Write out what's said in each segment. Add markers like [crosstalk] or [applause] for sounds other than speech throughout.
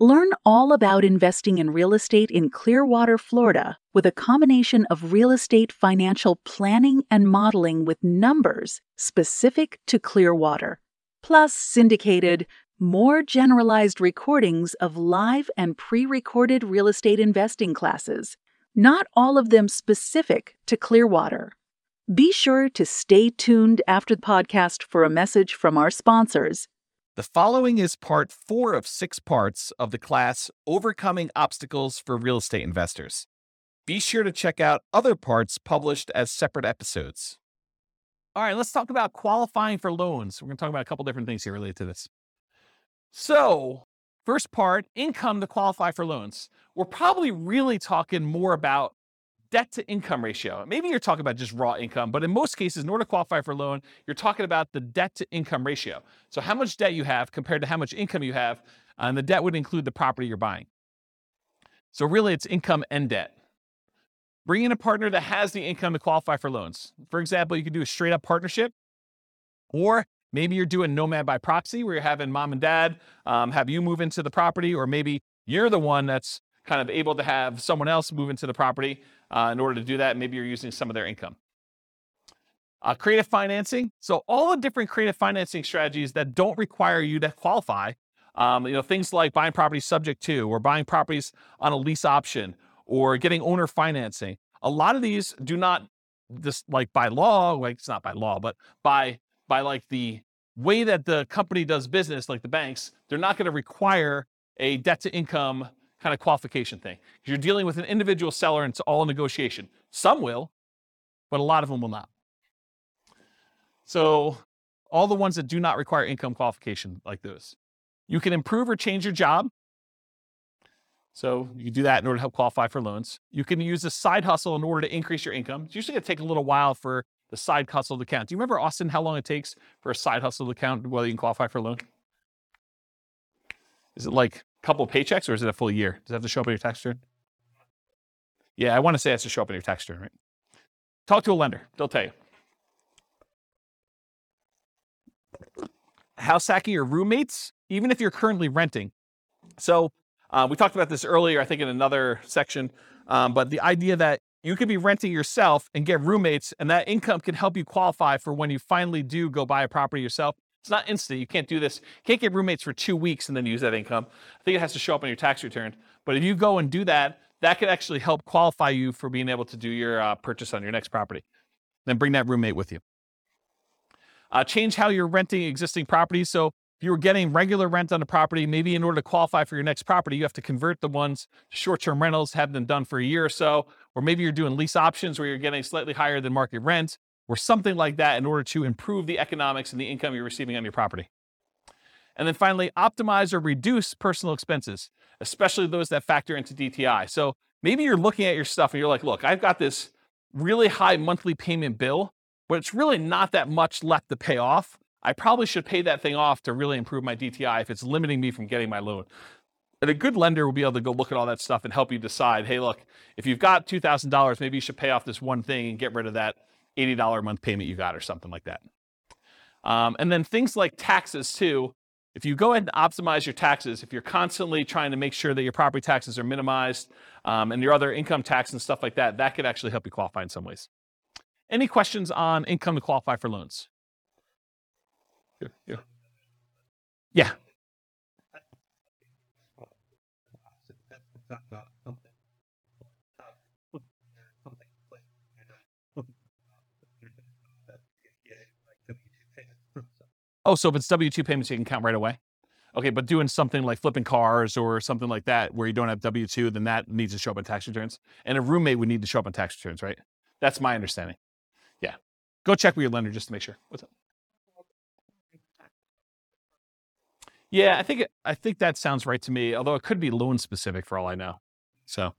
Learn all about investing in real estate in Clearwater, Florida, with a combination of real estate financial planning and modeling with numbers specific to Clearwater, plus syndicated, more generalized recordings of live and pre recorded real estate investing classes, not all of them specific to Clearwater. Be sure to stay tuned after the podcast for a message from our sponsors the following is part four of six parts of the class Overcoming Obstacles for Real Estate Investors. Be sure to check out other parts published as separate episodes. All right, let's talk about qualifying for loans. We're going to talk about a couple different things here related to this. So, first part income to qualify for loans. We're probably really talking more about debt to income ratio. Maybe you're talking about just raw income, but in most cases, in order to qualify for a loan, you're talking about the debt to income ratio. So how much debt you have compared to how much income you have, and the debt would include the property you're buying. So really, it's income and debt. Bring in a partner that has the income to qualify for loans. For example, you could do a straight up partnership, or maybe you're doing nomad by proxy, where you're having mom and dad um, have you move into the property, or maybe you're the one that's kind of able to have someone else move into the property uh, in order to do that. Maybe you're using some of their income. Uh, creative financing. So all the different creative financing strategies that don't require you to qualify. Um, you know, things like buying properties subject to, or buying properties on a lease option, or getting owner financing. A lot of these do not just like by law, like it's not by law, but by by like the way that the company does business, like the banks, they're not going to require a debt to income kind of qualification thing. You're dealing with an individual seller and it's all negotiation. Some will, but a lot of them will not. So, all the ones that do not require income qualification, like those, you can improve or change your job. So, you do that in order to help qualify for loans. You can use a side hustle in order to increase your income. It's usually going to take a little while for the side hustle to count. Do you remember, Austin, how long it takes for a side hustle to count whether you can qualify for a loan? Is it like couple paychecks or is it a full year? Does it have to show up on your tax return? Yeah, I want to say it has to show up on your tax return, right? Talk to a lender. They'll tell you. House hacking your roommates, even if you're currently renting. So uh, we talked about this earlier, I think in another section, um, but the idea that you could be renting yourself and get roommates, and that income can help you qualify for when you finally do go buy a property yourself. It's not instant. You can't do this. You can't get roommates for two weeks and then use that income. I think it has to show up on your tax return. But if you go and do that, that could actually help qualify you for being able to do your uh, purchase on your next property. Then bring that roommate with you. Uh, change how you're renting existing properties. So if you were getting regular rent on a property, maybe in order to qualify for your next property, you have to convert the ones to short-term rentals, have them done for a year or so, or maybe you're doing lease options where you're getting slightly higher than market rent or something like that in order to improve the economics and the income you're receiving on your property. And then finally, optimize or reduce personal expenses, especially those that factor into DTI. So maybe you're looking at your stuff and you're like, look, I've got this really high monthly payment bill, but it's really not that much left to pay off. I probably should pay that thing off to really improve my DTI if it's limiting me from getting my loan. And a good lender will be able to go look at all that stuff and help you decide, hey, look, if you've got $2,000, maybe you should pay off this one thing and get rid of that $80 a month payment you got or something like that. Um, and then things like taxes too. If you go ahead and optimize your taxes, if you're constantly trying to make sure that your property taxes are minimized um, and your other income tax and stuff like that, that could actually help you qualify in some ways. Any questions on income to qualify for loans? Yeah. Yeah. yeah. Oh, so if it's W 2 payments, you can count right away? Okay, but doing something like flipping cars or something like that where you don't have W 2, then that needs to show up on tax returns. And a roommate would need to show up on tax returns, right? That's my understanding. Yeah. Go check with your lender just to make sure. What's up? Yeah, I think I think that sounds right to me. Although it could be loan specific for all I know. So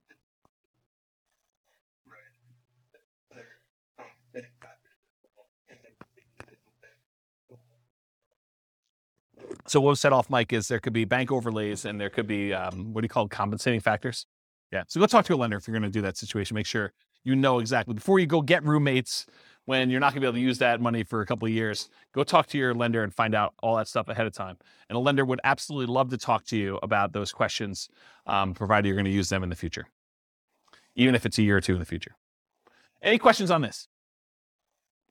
So what was set off, Mike, is there could be bank overlays and there could be um, what do you call compensating factors? Yeah. So go talk to a lender if you're going to do that situation. Make sure you know exactly before you go get roommates when you're not going to be able to use that money for a couple of years. Go talk to your lender and find out all that stuff ahead of time. And a lender would absolutely love to talk to you about those questions, um, provided you're going to use them in the future, even if it's a year or two in the future. Any questions on this?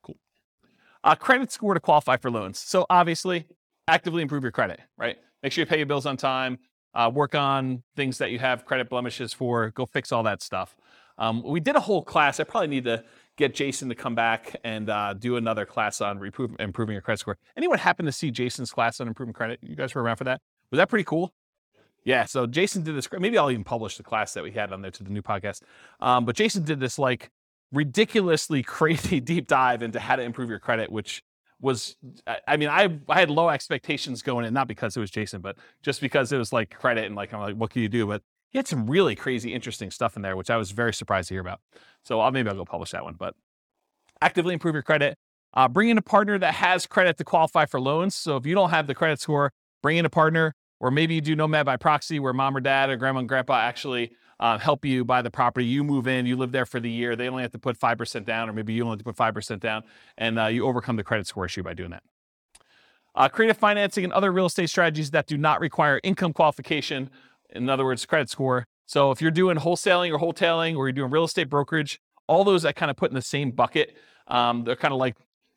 Cool. Uh, credit score to qualify for loans. So obviously, actively improve your credit, right? Make sure you pay your bills on time. Uh, work on things that you have credit blemishes for. Go fix all that stuff. Um, we did a whole class. I probably need to get Jason to come back and uh, do another class on improving your credit score. Anyone happen to see Jason's class on improving credit? You guys were around for that? Was that pretty cool? Yeah, so Jason did this. Maybe I'll even publish the class that we had on there to the new podcast. Um, but Jason did this like ridiculously [laughs] crazy deep dive into how to improve your credit, which was I mean I I had low expectations going in, not because it was Jason, but just because it was like credit and like I'm like what can you do? But he had some really crazy interesting stuff in there, which I was very surprised to hear about. So I'll, maybe I'll go publish that one. But actively improve your credit. Uh, bring in a partner that has credit to qualify for loans. So if you don't have the credit score, bring in a partner, or maybe you do Nomad by proxy, where mom or dad or grandma and grandpa actually uh, help you buy the property. You move in, you live there for the year. They only have to put 5% down, or maybe you only have to put 5% down, and uh, you overcome the credit score issue by doing that. Uh, creative financing and other real estate strategies that do not require income qualification, in other words, credit score. So if you're doing wholesaling or wholetailing, or you're doing real estate brokerage, all those I kind of put in the same bucket. Um, they're kind of like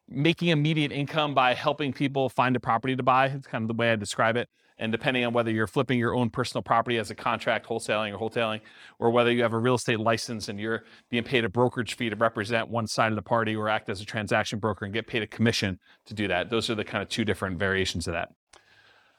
making immediate income by helping people find a property to buy. It's kind of the way I describe it. And depending on whether you're flipping your own personal property as a contract, wholesaling or wholetailing, or whether you have a real estate license and you're being paid a brokerage fee to represent one side of the party or act as a transaction broker and get paid a commission to do that. Those are the kind of two different variations of that.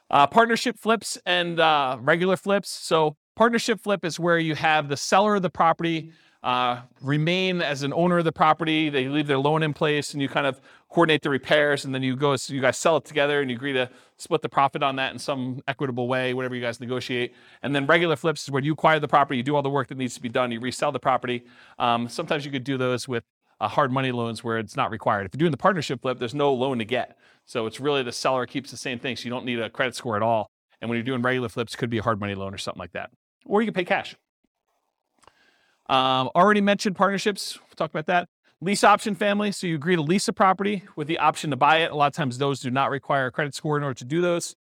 Uh, partnership flips and uh, regular flips. So, partnership flip is where you have the seller of the property uh, remain as an owner of the property. They leave their loan in place, and you kind of coordinate the repairs, and then you go. So you guys sell it together, and you agree to split the profit on that in some equitable way, whatever you guys negotiate. And then regular flips is where you acquire the property, you do all the work that needs to be done, you resell the property. Um, sometimes you could do those with uh, hard money loans where it's not required. If you're doing the partnership flip, there's no loan to get. So it's really the seller keeps the same thing. So you don't need a credit score at all. And when you're doing regular flips, could be a hard money loan or something like that. Or you can pay cash. Um, already mentioned partnerships. We'll talk about that. Lease option family. So you agree to lease a property with the option to buy it. A lot of times those do not require a credit score in order to do those.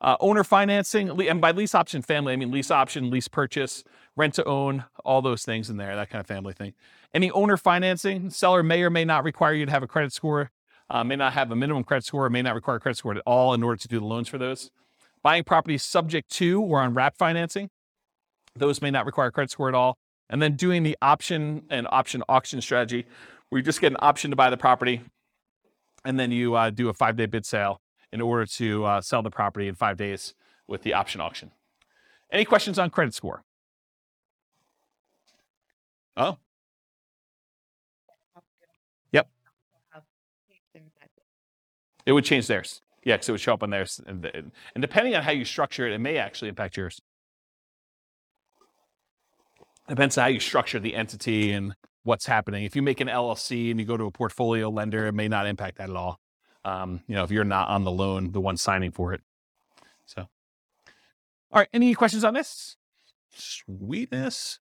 Uh, owner financing, and by lease option family, I mean lease option, lease purchase, rent to own, all those things in there, that kind of family thing. Any owner financing, seller may or may not require you to have a credit score, uh, may not have a minimum credit score, may not require a credit score at all in order to do the loans for those. Buying properties subject to or on wrap financing, those may not require a credit score at all and then doing the option and option auction strategy where you just get an option to buy the property and then you uh, do a five day bid sale in order to uh, sell the property in five days with the option auction. Any questions on credit score? Oh. Yep. It would change theirs. Yeah, because it would show up on theirs. And, and depending on how you structure it, it may actually impact yours depends on how you structure the entity and what's happening. If you make an LLC and you go to a portfolio lender, it may not impact that at all. Um, you know, if you're not on the loan, the one signing for it. So, all right, any questions on this? Sweetness.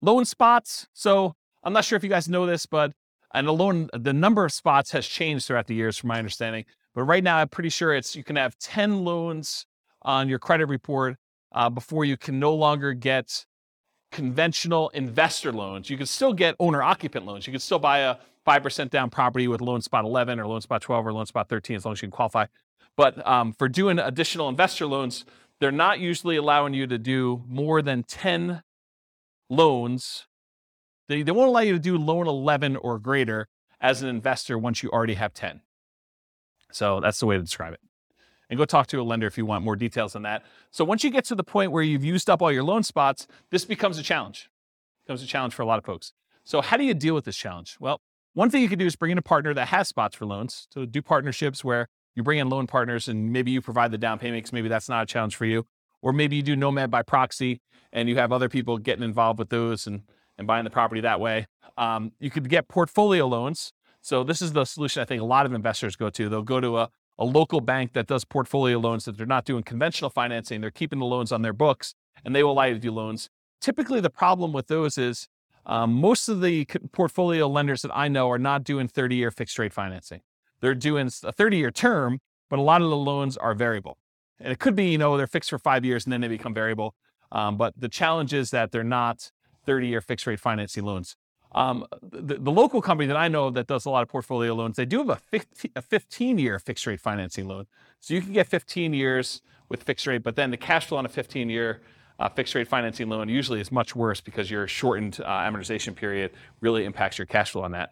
Loan spots. So I'm not sure if you guys know this, but and the loan, the number of spots has changed throughout the years, from my understanding. But right now, I'm pretty sure it's you can have 10 loans on your credit report uh, before you can no longer get conventional investor loans. You can still get owner occupant loans. You can still buy a 5% down property with loan spot 11 or loan spot 12 or loan spot 13 as long as you can qualify. But um, for doing additional investor loans, they're not usually allowing you to do more than 10 loans. They, they won't allow you to do loan 11 or greater as an investor once you already have 10. So that's the way to describe it and go talk to a lender if you want more details on that. So once you get to the point where you've used up all your loan spots, this becomes a challenge. It becomes a challenge for a lot of folks. So how do you deal with this challenge? Well, one thing you can do is bring in a partner that has spots for loans. So do partnerships where you bring in loan partners and maybe you provide the down payments. Maybe that's not a challenge for you. Or maybe you do Nomad by proxy and you have other people getting involved with those and, and buying the property that way. Um, you could get portfolio loans. So this is the solution I think a lot of investors go to. They'll go to a a local bank that does portfolio loans that they're not doing conventional financing. They're keeping the loans on their books and they will allow you to do loans. Typically, the problem with those is um, most of the portfolio lenders that I know are not doing 30 year fixed rate financing. They're doing a 30 year term, but a lot of the loans are variable. And it could be, you know, they're fixed for five years and then they become variable. Um, but the challenge is that they're not 30 year fixed rate financing loans. Um, the, the, local company that I know that does a lot of portfolio loans, they do have a 15, a 15 year fixed rate financing loan. So you can get 15 years with fixed rate, but then the cash flow on a 15 year uh, fixed rate financing loan usually is much worse because your shortened uh, amortization period really impacts your cash flow on that.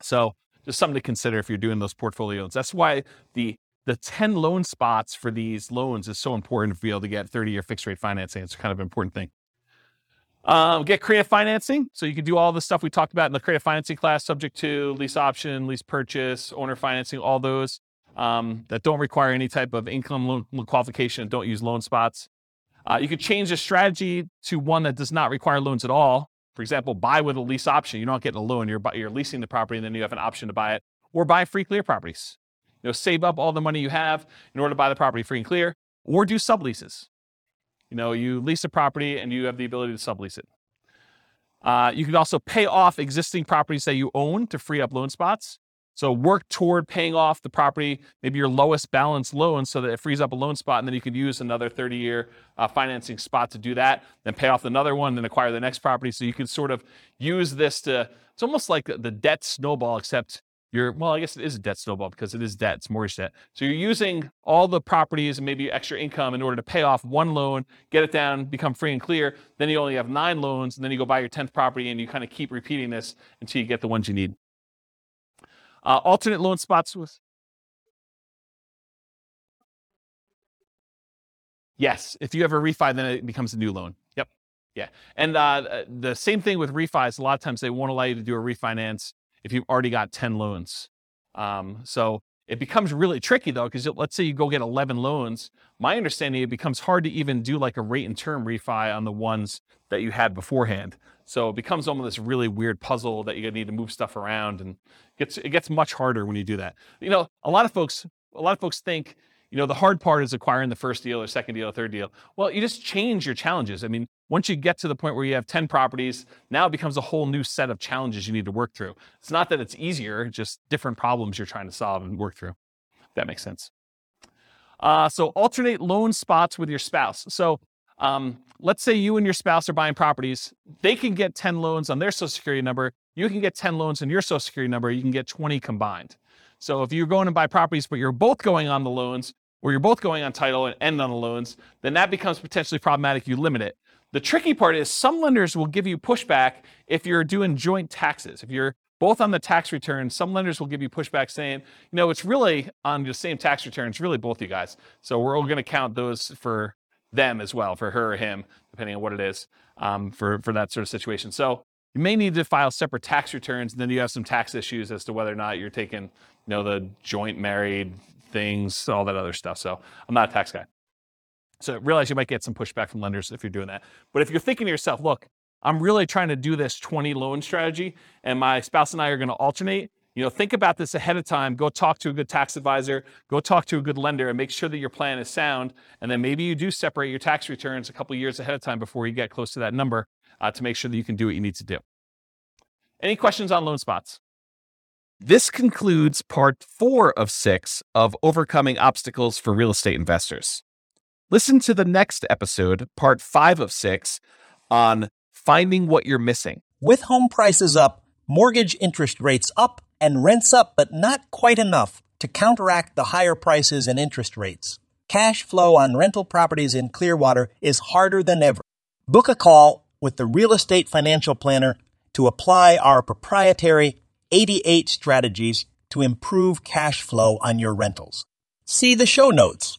So just something to consider if you're doing those portfolio loans. That's why the the 10 loan spots for these loans is so important to be able to get 30 year fixed rate financing. It's kind of an important thing. Um, get creative financing. So you can do all the stuff we talked about in the creative financing class, subject to lease option, lease purchase, owner financing, all those um, that don't require any type of income loan qualification, don't use loan spots. Uh, you could change the strategy to one that does not require loans at all. For example, buy with a lease option. You're not getting a loan. You're, you're leasing the property and then you have an option to buy it. Or buy free clear properties. You know, save up all the money you have in order to buy the property free and clear. Or do subleases. You know, you lease a property and you have the ability to sublease it. Uh, you can also pay off existing properties that you own to free up loan spots. So work toward paying off the property, maybe your lowest balance loan, so that it frees up a loan spot, and then you could use another 30-year uh, financing spot to do that. Then pay off another one, then acquire the next property. So you can sort of use this to. It's almost like the debt snowball, except you're well, I guess it is a debt snowball because it is debt, it's mortgage debt. So you're using all the properties and maybe extra income in order to pay off one loan, get it down, become free and clear. Then you only have nine loans, and then you go buy your 10th property and you kind of keep repeating this until you get the ones you need. Uh, alternate loan spots with Yes, if you have a refi, then it becomes a new loan. Yep. Yeah. And uh the same thing with refis. A lot of times they won't allow you to do a refinance if you've already got 10 loans. Um, so it becomes really tricky though, because let's say you go get 11 loans. My understanding, it becomes hard to even do like a rate and term refi on the ones that you had beforehand. So it becomes almost this really weird puzzle that you need to move stuff around, and it gets it gets much harder when you do that. You know, a lot of folks, a lot of folks think, you know, the hard part is acquiring the first deal or second deal or third deal. Well, you just change your challenges. I mean, once you get to the point where you have 10 properties, now it becomes a whole new set of challenges you need to work through. It's not that it's easier, just different problems you're trying to solve and work through. That makes sense. Uh, so alternate loan spots with your spouse. So um, let's say you and your spouse are buying properties. They can get 10 loans on their social security number. You can get 10 loans on your social security number. You can get 20 combined. So if you're going to buy properties, but you're both going on the loans, or you're both going on title and end on the loans, then that becomes potentially problematic. You limit it. The tricky part is some lenders will give you pushback if you're doing joint taxes. If you're both on the tax return, some lenders will give you pushback saying, you know, it's really on the same tax return, it's really both you guys. So we're all going to count those for them as well, for her or him, depending on what it is, um, for, for that sort of situation. So you may need to file separate tax returns, and then you have some tax issues as to whether or not you're taking, you know, the joint married things, all that other stuff. So I'm not a tax guy. So realize you might get some pushback from lenders if you're doing that. But if you're thinking to yourself, look, I'm really trying to do this 20 loan strategy, and my spouse and I are going to alternate. You know, think about this ahead of time. Go talk to a good tax advisor. Go talk to a good lender, and make sure that your plan is sound. And then maybe you do separate your tax returns a couple years ahead of time before you get close to that number uh, to make sure that you can do what you need to do. Any questions on loan spots? This concludes part four of six of Overcoming Obstacles for Real Estate Investors. Listen to the next episode, part five of six, on finding what you're missing. With home prices up, mortgage interest rates up, and rents up, but not quite enough to counteract the higher prices and interest rates. Cash flow on rental properties in Clearwater is harder than ever. Book a call with the Real Estate Financial Planner to apply our proprietary 88 strategies to improve cash flow on your rentals. See the show notes